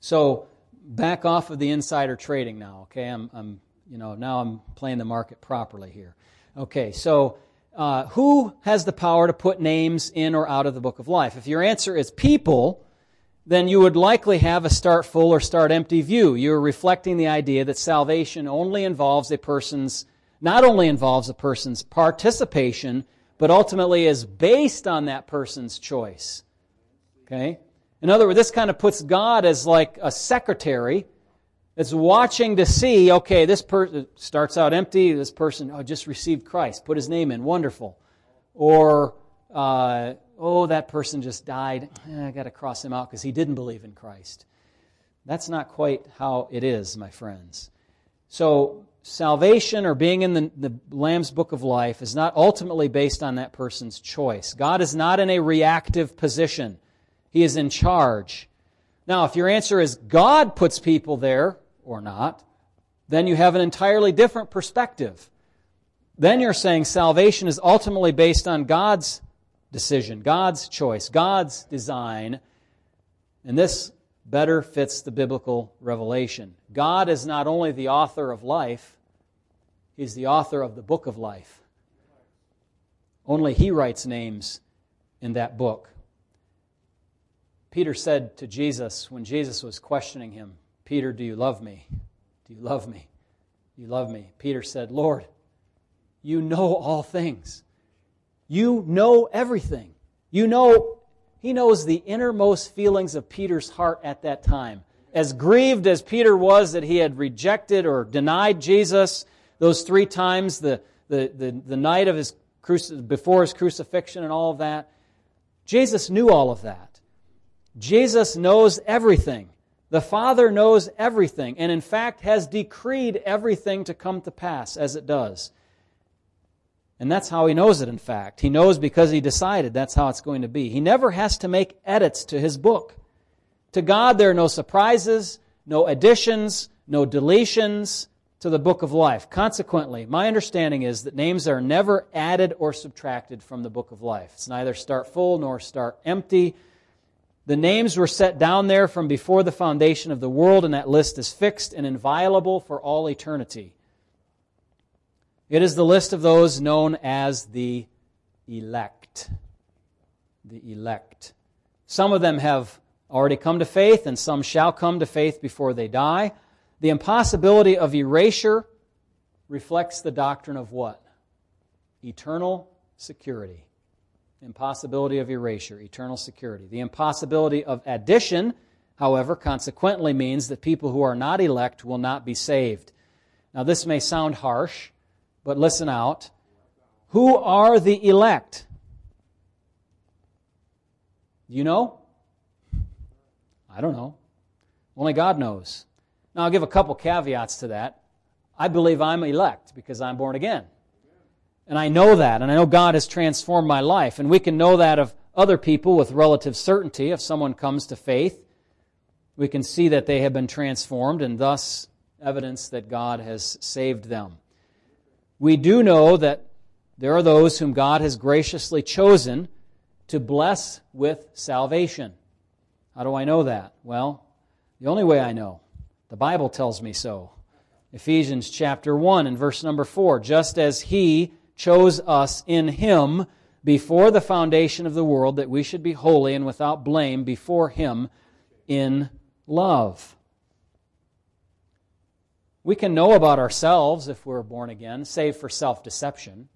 So, back off of the insider trading now, okay? I'm, I'm you know, now I'm playing the market properly here. Okay, so uh, who has the power to put names in or out of the book of life? If your answer is people, then you would likely have a start full or start empty view. You're reflecting the idea that salvation only involves a person's, not only involves a person's participation, but ultimately is based on that person's choice. Okay? In other words, this kind of puts God as like a secretary that's watching to see, okay, this person starts out empty, this person oh, just received Christ, put his name in, wonderful. Or, uh, oh, that person just died, eh, I got to cross him out because he didn't believe in Christ. That's not quite how it is, my friends. So, salvation or being in the, the Lamb's Book of Life is not ultimately based on that person's choice. God is not in a reactive position, He is in charge. Now, if your answer is God puts people there, or not, then you have an entirely different perspective. Then you're saying salvation is ultimately based on God's decision, God's choice, God's design. And this better fits the biblical revelation. God is not only the author of life, He's the author of the book of life. Only He writes names in that book. Peter said to Jesus when Jesus was questioning him, Peter, do you love me? Do you love me? Do you love me? Peter said, Lord, you know all things. You know everything. You know, he knows the innermost feelings of Peter's heart at that time. As grieved as Peter was that he had rejected or denied Jesus those three times, the, the, the, the night of his before his crucifixion and all of that, Jesus knew all of that. Jesus knows everything. The Father knows everything, and in fact has decreed everything to come to pass as it does. And that's how he knows it, in fact. He knows because he decided that's how it's going to be. He never has to make edits to his book. To God, there are no surprises, no additions, no deletions to the book of life. Consequently, my understanding is that names are never added or subtracted from the book of life. It's neither start full nor start empty. The names were set down there from before the foundation of the world, and that list is fixed and inviolable for all eternity. It is the list of those known as the elect. The elect. Some of them have already come to faith, and some shall come to faith before they die. The impossibility of erasure reflects the doctrine of what? Eternal security impossibility of erasure, eternal security. The impossibility of addition, however, consequently means that people who are not elect will not be saved. Now, this may sound harsh, but listen out. Who are the elect? You know? I don't know. Only God knows. Now, I'll give a couple caveats to that. I believe I'm elect because I'm born again. And I know that, and I know God has transformed my life. And we can know that of other people with relative certainty. If someone comes to faith, we can see that they have been transformed and thus evidence that God has saved them. We do know that there are those whom God has graciously chosen to bless with salvation. How do I know that? Well, the only way I know, the Bible tells me so. Ephesians chapter 1 and verse number 4 just as he chose us in Him before the foundation of the world that we should be holy and without blame before Him in love. We can know about ourselves if we're born again, save for self deception.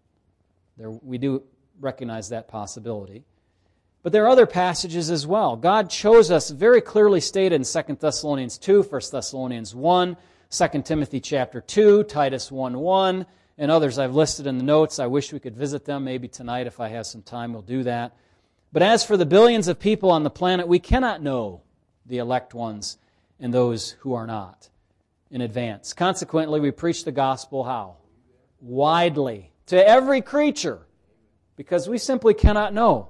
We do recognize that possibility. But there are other passages as well. God chose us very clearly stated in 2 Thessalonians 2, 1 Thessalonians 1, 2 Timothy chapter 2, Titus 1 1, and others I've listed in the notes. I wish we could visit them. Maybe tonight, if I have some time, we'll do that. But as for the billions of people on the planet, we cannot know the elect ones and those who are not in advance. Consequently, we preach the gospel how? Widely to every creature because we simply cannot know.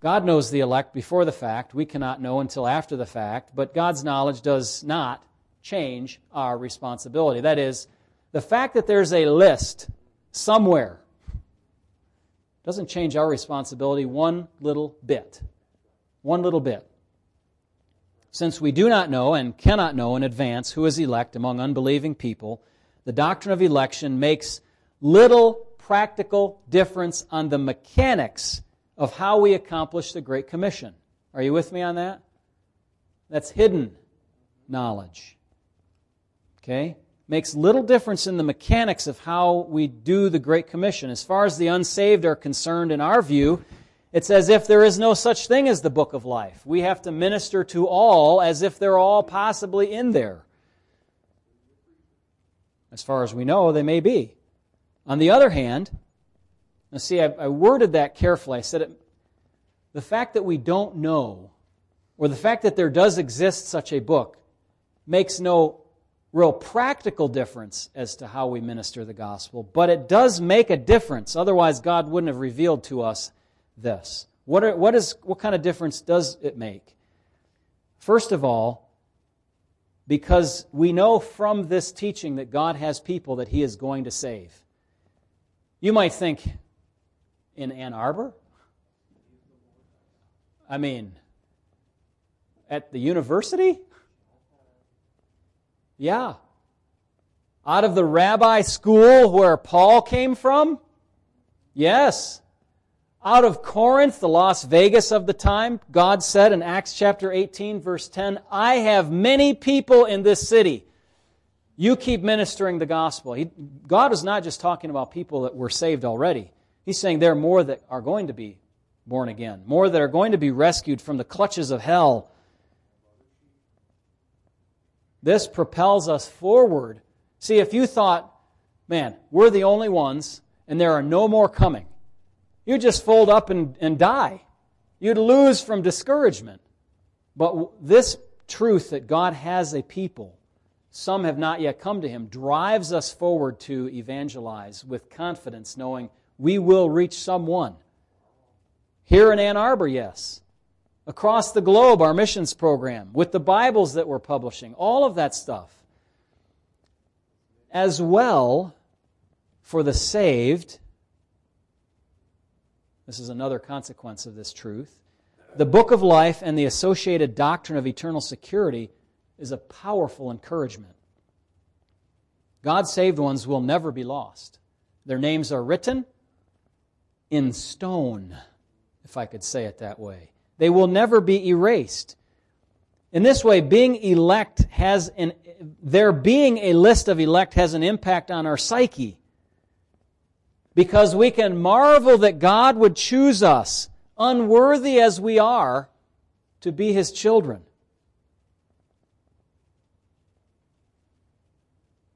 God knows the elect before the fact. We cannot know until after the fact, but God's knowledge does not change our responsibility. That is, the fact that there's a list somewhere doesn't change our responsibility one little bit. One little bit. Since we do not know and cannot know in advance who is elect among unbelieving people, the doctrine of election makes little practical difference on the mechanics of how we accomplish the Great Commission. Are you with me on that? That's hidden knowledge. Okay? Makes little difference in the mechanics of how we do the Great Commission. As far as the unsaved are concerned, in our view, it's as if there is no such thing as the book of life. We have to minister to all as if they're all possibly in there. As far as we know, they may be. On the other hand, now see, I, I worded that carefully. I said it, the fact that we don't know, or the fact that there does exist such a book, makes no real practical difference as to how we minister the gospel, but it does make a difference. Otherwise, God wouldn't have revealed to us this. What, are, what, is, what kind of difference does it make? First of all, because we know from this teaching that God has people that He is going to save. You might think, in Ann Arbor? I mean, at the university? Yeah. Out of the rabbi school where Paul came from? Yes. Out of Corinth, the Las Vegas of the time, God said in Acts chapter 18, verse 10, I have many people in this city. You keep ministering the gospel. He, God is not just talking about people that were saved already. He's saying there are more that are going to be born again, more that are going to be rescued from the clutches of hell. This propels us forward. See, if you thought, man, we're the only ones and there are no more coming, You'd just fold up and, and die. You'd lose from discouragement. But this truth that God has a people, some have not yet come to Him, drives us forward to evangelize with confidence, knowing we will reach someone. Here in Ann Arbor, yes. Across the globe, our missions program, with the Bibles that we're publishing, all of that stuff. As well, for the saved, this is another consequence of this truth. The book of life and the associated doctrine of eternal security is a powerful encouragement. God's saved ones will never be lost. Their names are written in stone, if I could say it that way. They will never be erased. In this way, being elect has an, there being a list of elect has an impact on our psyche because we can marvel that God would choose us, unworthy as we are, to be His children.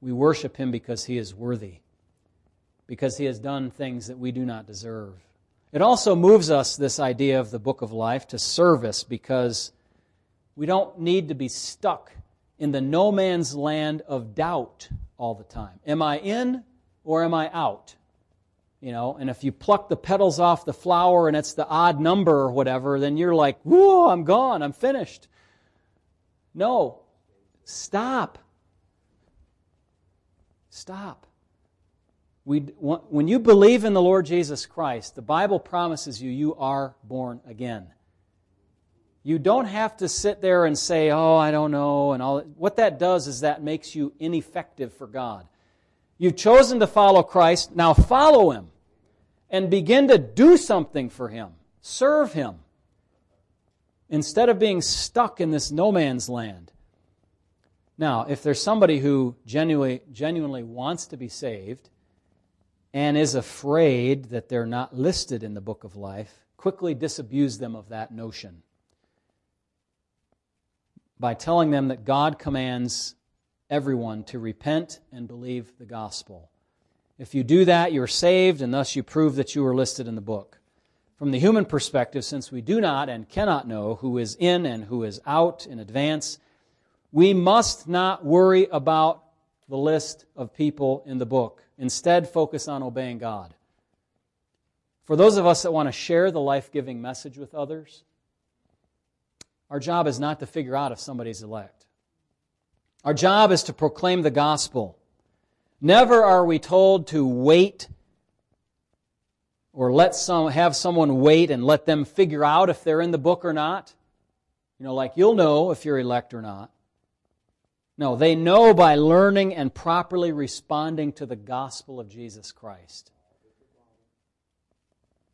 We worship Him because He is worthy, because He has done things that we do not deserve. It also moves us, this idea of the book of life, to service because we don't need to be stuck in the no man's land of doubt all the time. Am I in or am I out? you know, and if you pluck the petals off the flower and it's the odd number or whatever, then you're like, whoa, I'm gone, I'm finished. No, stop. Stop. When you believe in the Lord Jesus Christ, the Bible promises you, you are born again. You don't have to sit there and say, oh, I don't know, and all. What that does is that makes you ineffective for God. You've chosen to follow Christ. Now follow him and begin to do something for him. Serve him. Instead of being stuck in this no man's land. Now, if there's somebody who genuinely, genuinely wants to be saved and is afraid that they're not listed in the book of life, quickly disabuse them of that notion by telling them that God commands everyone to repent and believe the gospel. If you do that, you're saved, and thus you prove that you are listed in the book. From the human perspective, since we do not and cannot know who is in and who is out in advance, we must not worry about the list of people in the book. Instead, focus on obeying God. For those of us that want to share the life giving message with others, our job is not to figure out if somebody's elect. Our job is to proclaim the gospel. Never are we told to wait or let some have someone wait and let them figure out if they're in the book or not. You know, like you'll know if you're elect or not. No, they know by learning and properly responding to the gospel of Jesus Christ.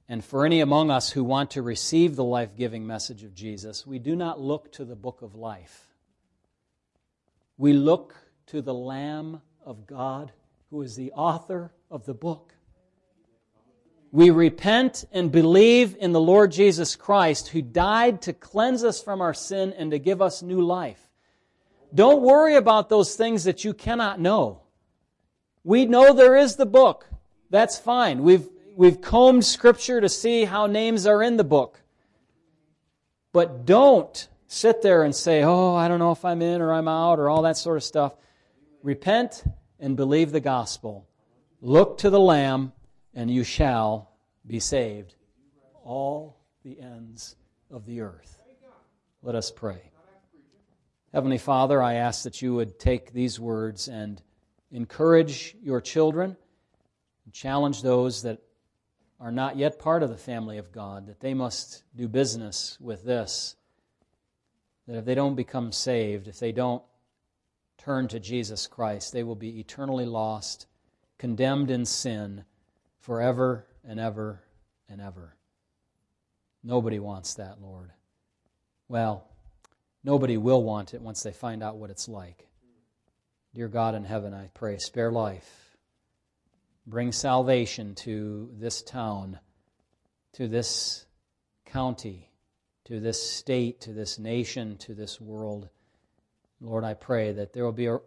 And for any among us who want to receive the life giving message of Jesus, we do not look to the book of life. We look to the Lamb of God who is the author of the book. We repent and believe in the Lord Jesus Christ who died to cleanse us from our sin and to give us new life. Don't worry about those things that you cannot know. We know there is the book. That's fine. We've, we've combed Scripture to see how names are in the book. But don't sit there and say, oh, I don't know if I'm in or I'm out or all that sort of stuff. Repent and believe the gospel. Look to the Lamb, and you shall be saved. All the ends of the earth. Let us pray. Heavenly Father, I ask that you would take these words and encourage your children, and challenge those that are not yet part of the family of God, that they must do business with this. That if they don't become saved, if they don't turn to Jesus Christ, they will be eternally lost, condemned in sin forever and ever and ever. Nobody wants that, Lord. Well, Nobody will want it once they find out what it's like. Dear God in heaven, I pray, spare life. Bring salvation to this town, to this county, to this state, to this nation, to this world. Lord, I pray that there will be a,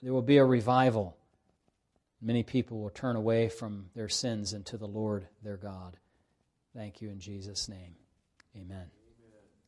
there will be a revival. Many people will turn away from their sins and to the Lord their God. Thank you in Jesus' name. Amen.